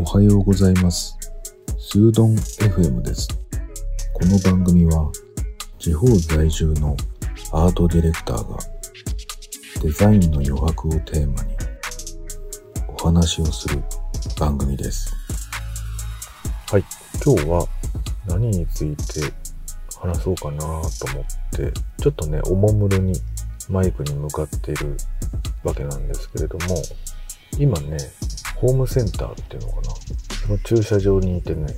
おはようございます。スードン FM です。この番組は地方在住のアートディレクターがデザインの余白をテーマにお話をする番組です。はい。今日は何について話そうかなと思って、ちょっとね、おもむろにマイクに向かっているわけなんですけれども、今ね、ホームセンターっていうのかな。その駐車場にいてね、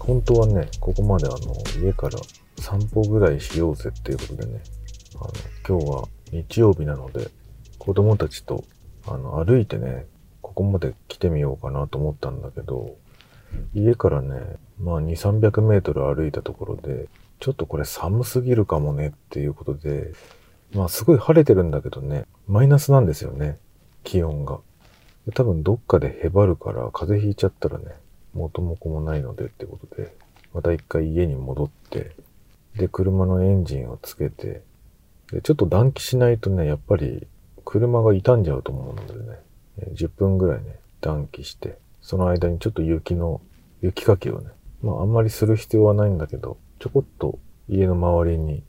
本当はね、ここまであの、家から散歩ぐらいしようぜっていうことでね、あの、今日は日曜日なので、子供たちと、あの、歩いてね、ここまで来てみようかなと思ったんだけど、家からね、まあ2、300メートル歩いたところで、ちょっとこれ寒すぎるかもねっていうことで、まあすごい晴れてるんだけどね、マイナスなんですよね、気温が。多分どっかでへばるから風邪ひいちゃったらね、元も子もないのでってことで、また一回家に戻って、で、車のエンジンをつけて、で、ちょっと暖気しないとね、やっぱり車が傷んじゃうと思うのでね、10分ぐらいね、暖気して、その間にちょっと雪の、雪かきをね、まああんまりする必要はないんだけど、ちょこっと家の周りに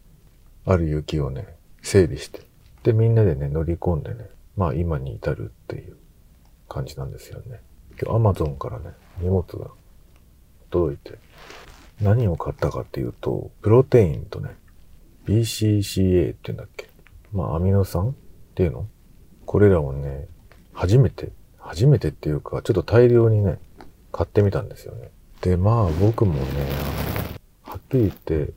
ある雪をね、整理して、で、みんなでね、乗り込んでね、まあ今に至るっていう。感じなんですよね。今日アマゾンからね、荷物が届いて、何を買ったかっていうと、プロテインとね、BCCA っていうんだっけまあアミノ酸っていうの？これらをね、初めて、初めてっていうか、ちょっと大量にね、買ってみたんですよね。で、まあ僕もね、はっきり言って、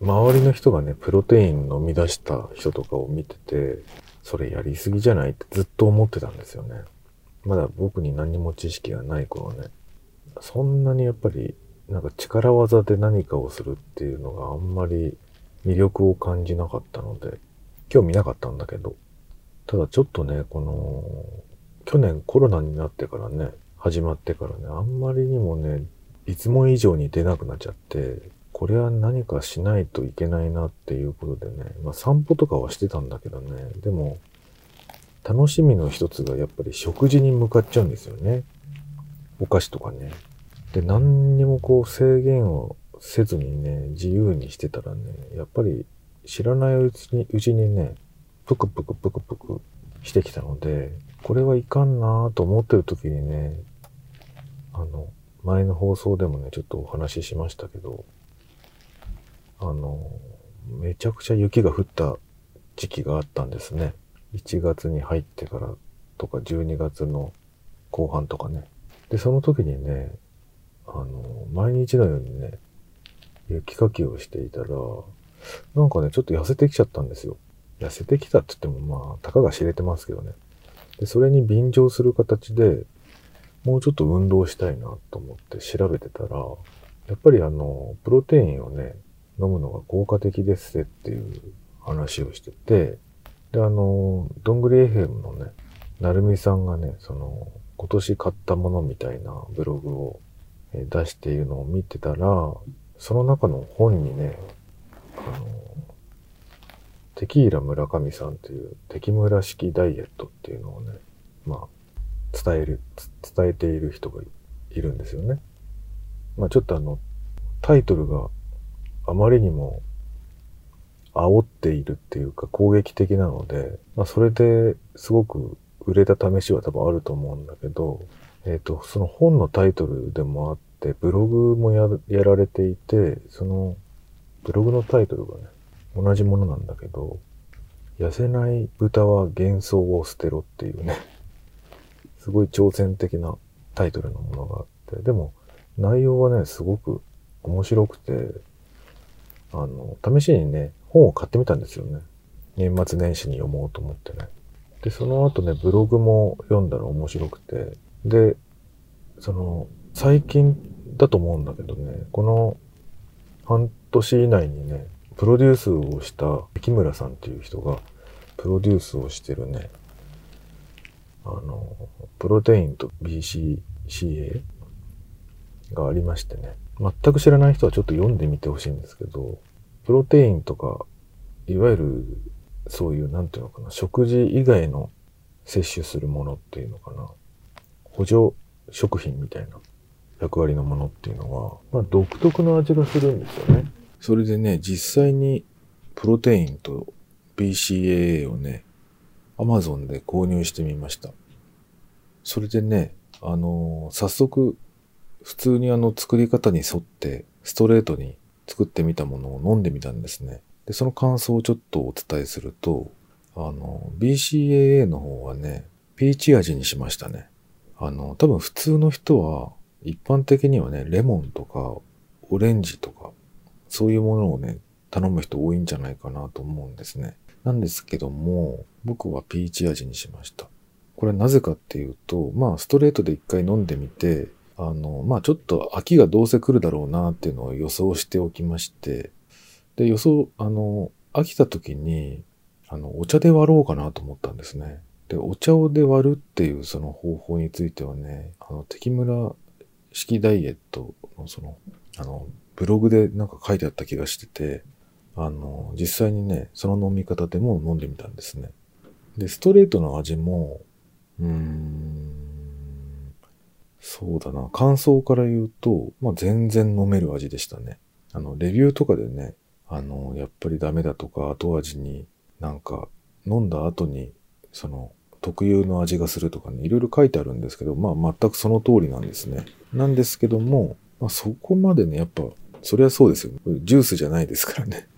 周りの人がね、プロテイン飲み出した人とかを見てて、それやりすぎじゃないってずっと思ってたんですよね。まだ僕に何も知識がない頃ね。そんなにやっぱり、なんか力技で何かをするっていうのがあんまり魅力を感じなかったので、興味なかったんだけど、ただちょっとね、この、去年コロナになってからね、始まってからね、あんまりにもね、いつも以上に出なくなっちゃって、これは何かしないといけないなっていうことでね、まあ散歩とかはしてたんだけどね、でも、楽しみの一つがやっぱり食事に向かっちゃうんですよね。お菓子とかね。で、何にもこう制限をせずにね、自由にしてたらね、やっぱり知らないうちに、うちにね、ぷくぷくぷくぷくしてきたので、これはいかんなぁと思ってる時にね、あの、前の放送でもね、ちょっとお話ししましたけど、あの、めちゃくちゃ雪が降った時期があったんですね。1月に入ってからとか12月の後半とかね。で、その時にね、あの、毎日のようにね、雪かきをしていたら、なんかね、ちょっと痩せてきちゃったんですよ。痩せてきたって言ってもまあ、たかが知れてますけどね。で、それに便乗する形で、もうちょっと運動したいなと思って調べてたら、やっぱりあの、プロテインをね、飲むのが効果的ですっていう話をしてて、で、あの、どんぐり FM のね、なるみさんがね、その、今年買ったものみたいなブログを出しているのを見てたら、その中の本にね、あの、テキーラ村上さんっていう、テキムラ式ダイエットっていうのをね、まあ、伝える、伝えている人がいるんですよね。まあちょっとあの、タイトルがあまりにも煽っているっていうか攻撃的なので、まあそれですごく売れた試しは多分あると思うんだけど、えっ、と、その本のタイトルでもあって、ブログもややられていて、そのブログのタイトルがね、同じものなんだけど、痩せない豚は幻想を捨てろっていうね、すごい挑戦的なタイトルのものがあって、でも内容はね、すごく面白くて、あの、試しにね、本を買ってみたんですよね。年末年始に読もうと思ってね。で、その後ね、ブログも読んだら面白くて、で、その、最近だと思うんだけどね、この半年以内にね、プロデュースをした木村さんっていう人が、プロデュースをしてるね、あの、プロテインと BCCA がありましてね、全く知らない人はちょっと読んでみてほしいんですけど、プロテインとか、いわゆるそういう、なんていうのかな、食事以外の摂取するものっていうのかな、補助食品みたいな役割のものっていうのは、まあ、独特の味がするんですよね。それでね、実際にプロテインと BCAA をね、Amazon で購入してみました。それでね、あのー早速、普通にあの作り方に沿ってストレートに作ってみたものを飲んでみたんですね。で、その感想をちょっとお伝えすると、あの、BCAA の方はね、ピーチ味にしましたね。あの、多分普通の人は、一般的にはね、レモンとか、オレンジとか、そういうものをね、頼む人多いんじゃないかなと思うんですね。なんですけども、僕はピーチ味にしました。これなぜかっていうと、まあ、ストレートで一回飲んでみて、あの、まあ、ちょっと飽きがどうせ来るだろうなっていうのを予想しておきまして、で、予想、あの、飽きた時に、あの、お茶で割ろうかなと思ったんですね。で、お茶をで割るっていうその方法についてはね、あの、敵村式ダイエットのその、あの、ブログでなんか書いてあった気がしてて、あの、実際にね、その飲み方でも飲んでみたんですね。で、ストレートの味も、うーん、そうだな、感想から言うと、まあ、全然飲める味でしたね。あの、レビューとかでね、あの、やっぱりダメだとか、後味になんか、飲んだ後に、その、特有の味がするとかね、いろいろ書いてあるんですけど、まあ全くその通りなんですね。なんですけども、まあそこまでね、やっぱ、そりゃそうですよ。ジュースじゃないですからね。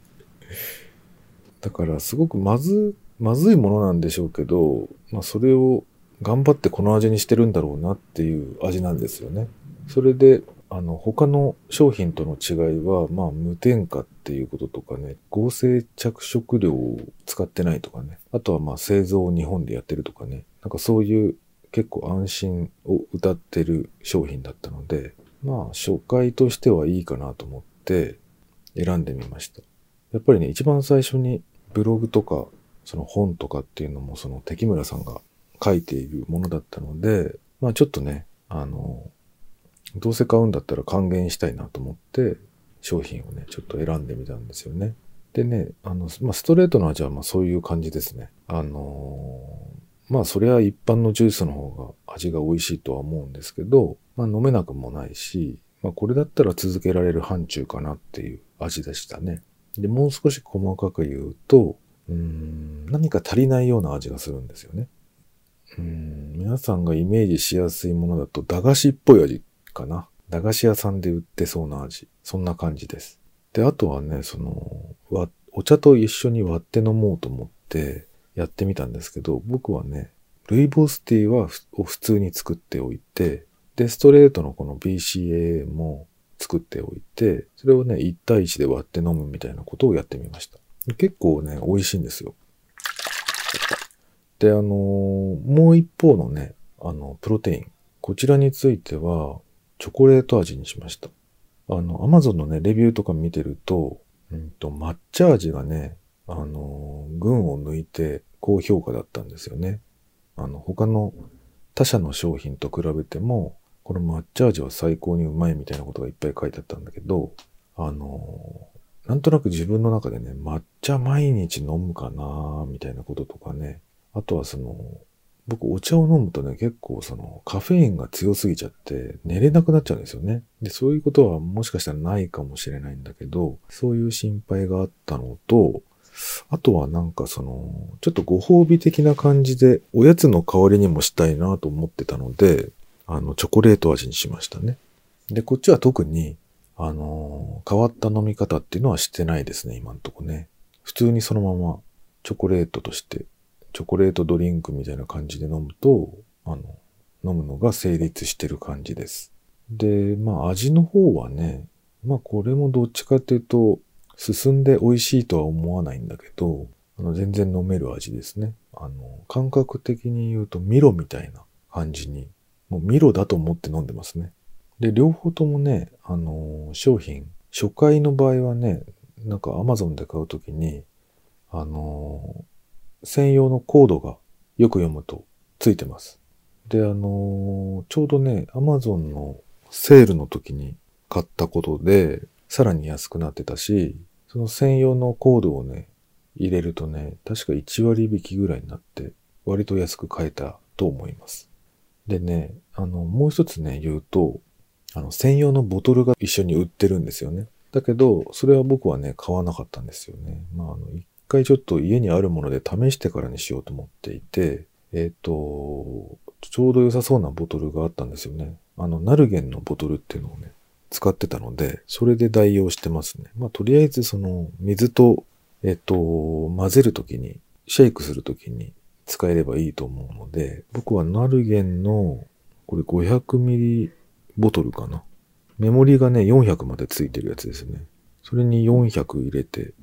だからすごくまず、まずいものなんでしょうけど、まあそれを頑張ってこの味にしてるんだろうなっていう味なんですよね。それで、あの、他の商品との違いは、まあ、無添加っていうこととかね、合成着色料を使ってないとかね、あとはまあ、製造を日本でやってるとかね、なんかそういう結構安心を歌ってる商品だったので、まあ、初回としてはいいかなと思って選んでみました。やっぱりね、一番最初にブログとか、その本とかっていうのも、その敵村さんが書いているものだったので、まあちょっとね、あの、どうせ買うんだったら還元したいなと思って、商品をね、ちょっと選んでみたんですよね。でね、あの、まあ、ストレートの味はまあそういう感じですね。あのまあそれは一般のジュースの方が味が美味しいとは思うんですけど、まあ飲めなくもないし、まあこれだったら続けられる範疇かなっていう味でしたね。で、もう少し細かく言うと、うん、何か足りないような味がするんですよね。うん、皆さんがイメージしやすいものだと駄菓子っぽい味かな。駄菓子屋さんで売ってそうな味。そんな感じです。で、あとはね、その、お茶と一緒に割って飲もうと思ってやってみたんですけど、僕はね、ルイボスティーはを普通に作っておいて、で、ストレートのこの BCA も作っておいて、それをね、1対1で割って飲むみたいなことをやってみました。結構ね、美味しいんですよ。で、あのもう一方のね、あの、プロテイン。こちらについては、チョコレート味にしました。あの、アマゾンのね、レビューとか見てると、うんと、抹茶味がね、あの群を抜いて高評価だったんですよね。あの、他の他社の商品と比べても、この抹茶味は最高にうまいみたいなことがいっぱい書いてあったんだけど、あのなんとなく自分の中でね、抹茶毎日飲むかなみたいなこととかね、あとはその、僕お茶を飲むとね、結構そのカフェインが強すぎちゃって寝れなくなっちゃうんですよね。で、そういうことはもしかしたらないかもしれないんだけど、そういう心配があったのと、あとはなんかその、ちょっとご褒美的な感じで、おやつの代わりにもしたいなと思ってたので、あの、チョコレート味にしましたね。で、こっちは特に、あの変わった飲み方っていうのはしてないですね、今んとこね。普通にそのままチョコレートとして、チョコレートドリンクみたいな感じで飲むと、あの、飲むのが成立してる感じです。で、まあ味の方はね、まあこれもどっちかっていうと、進んで美味しいとは思わないんだけど、あの全然飲める味ですね。あの、感覚的に言うとミロみたいな感じに、もうミロだと思って飲んでますね。で、両方ともね、あの商品、初回の場合はね、なんか Amazon で買うときに、あの専用のコードがよく読むとついてます。で、あのーちょうどね、Amazon のセールの時に買ったことで、さらに安くなってたし、その専用のコードをね、入れるとね、確か1割引きぐらいになって、割と安く買えたと思います。でね、あの、もう一つね、言うと、あの、専用のボトルが一緒に売ってるんですよね。だけど、それは僕はね、買わなかったんですよね。まあ、あの、一回ちょっと家にあるもので試してからにしようと思っていて、えっ、と、ちょうど良さそうなボトルがあったんですよね。あの、ナルゲンのボトルっていうのをね、使ってたので、それで代用してますね。まあ、とりあえずその、水と、えっ、と、混ぜるときに、シェイクするときに使えればいいと思うので、僕はナルゲンの、これ500ミリボトルかな。メモリがね、400までついてるやつですね。それに400入れて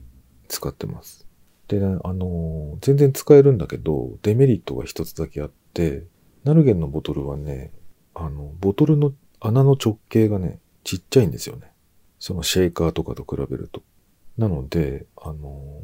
使ってます。で、ね、あの全然使えるんだけど、デメリットが一つだけあって、ナルゲンのボトルはね、あの、ボトルの穴の直径がね、ちっちゃいんですよね。そのシェイカーとかと比べると。なので、あの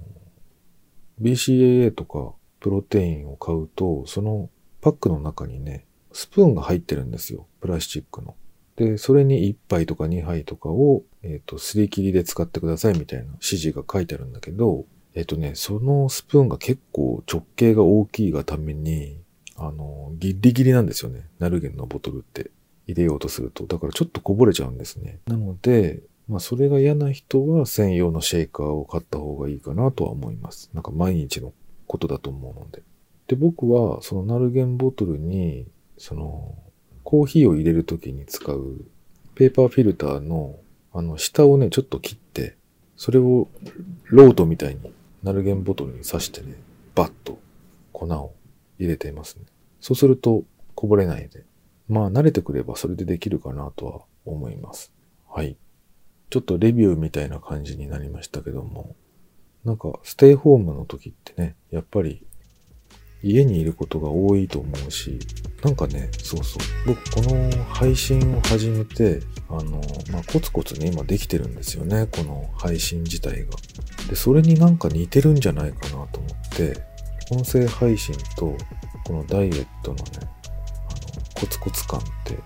BCAA とかプロテインを買うと、そのパックの中にね、スプーンが入ってるんですよ。プラスチックの。で、それに1杯とか2杯とかを、えっ、と、すり切りで使ってくださいみたいな指示が書いてあるんだけど、えっ、とね、そのスプーンが結構直径が大きいがために、あの、ギリギリなんですよね。ナルゲンのボトルって入れようとすると。だからちょっとこぼれちゃうんですね。なので、まあそれが嫌な人は専用のシェイカーを買った方がいいかなとは思います。なんか毎日のことだと思うので。で、僕はそのナルゲンボトルに、その、コーヒーを入れるときに使うペーパーフィルターのあの下をね、ちょっと切って、それをロードみたいにナルゲンボトルに刺してね、バッと粉を入れていますね。そうするとこぼれないで。まあ慣れてくればそれでできるかなとは思います。はい。ちょっとレビューみたいな感じになりましたけども、なんかステイホームの時ってね、やっぱり家にいることが多いと思うし、なんかね、そうそう。僕、この配信を始めて、あの、まあ、コツコツね、今できてるんですよね。この配信自体が。で、それになんか似てるんじゃないかなと思って、音声配信と、このダイエットのね、あの、コツコツ感って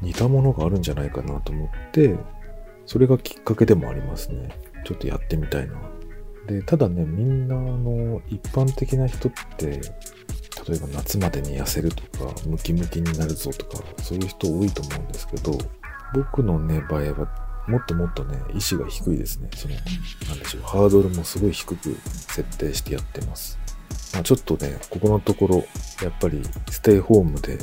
似たものがあるんじゃないかなと思って、それがきっかけでもありますね。ちょっとやってみたいな。で、ただね、みんな、あの、一般的な人って、例えば夏までに痩せるとか、ムキムキになるぞとか、そういう人多いと思うんですけど、僕のね、場合は、もっともっとね、意志が低いですね。その、なんでしょう、ハードルもすごい低く設定してやってます。まあちょっとね、ここのところ、やっぱりステイホームで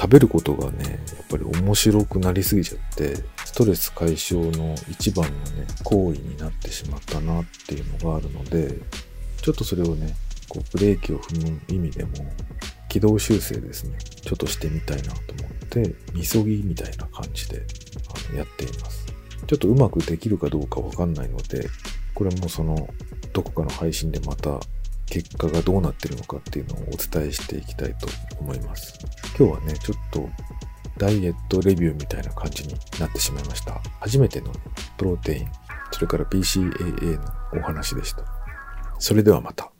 食べることがね、やっぱり面白くなりすぎちゃって、ストレス解消の一番のね、行為になってしまったなっていうのがあるので、ちょっとそれをね、こうブレーキを踏む意味でも、軌道修正ですね、ちょっとしてみたいなと思って、みそぎみたいな感じであのやっています。ちょっとうまくできるかどうかわかんないので、これもその、どこかの配信でまた結果がどうなってるのかっていうのをお伝えしていきたいと思います。今日はね、ちょっとダイエットレビューみたいな感じになってしまいました。初めてのプロテイン、それから BCAA のお話でした。それではまた。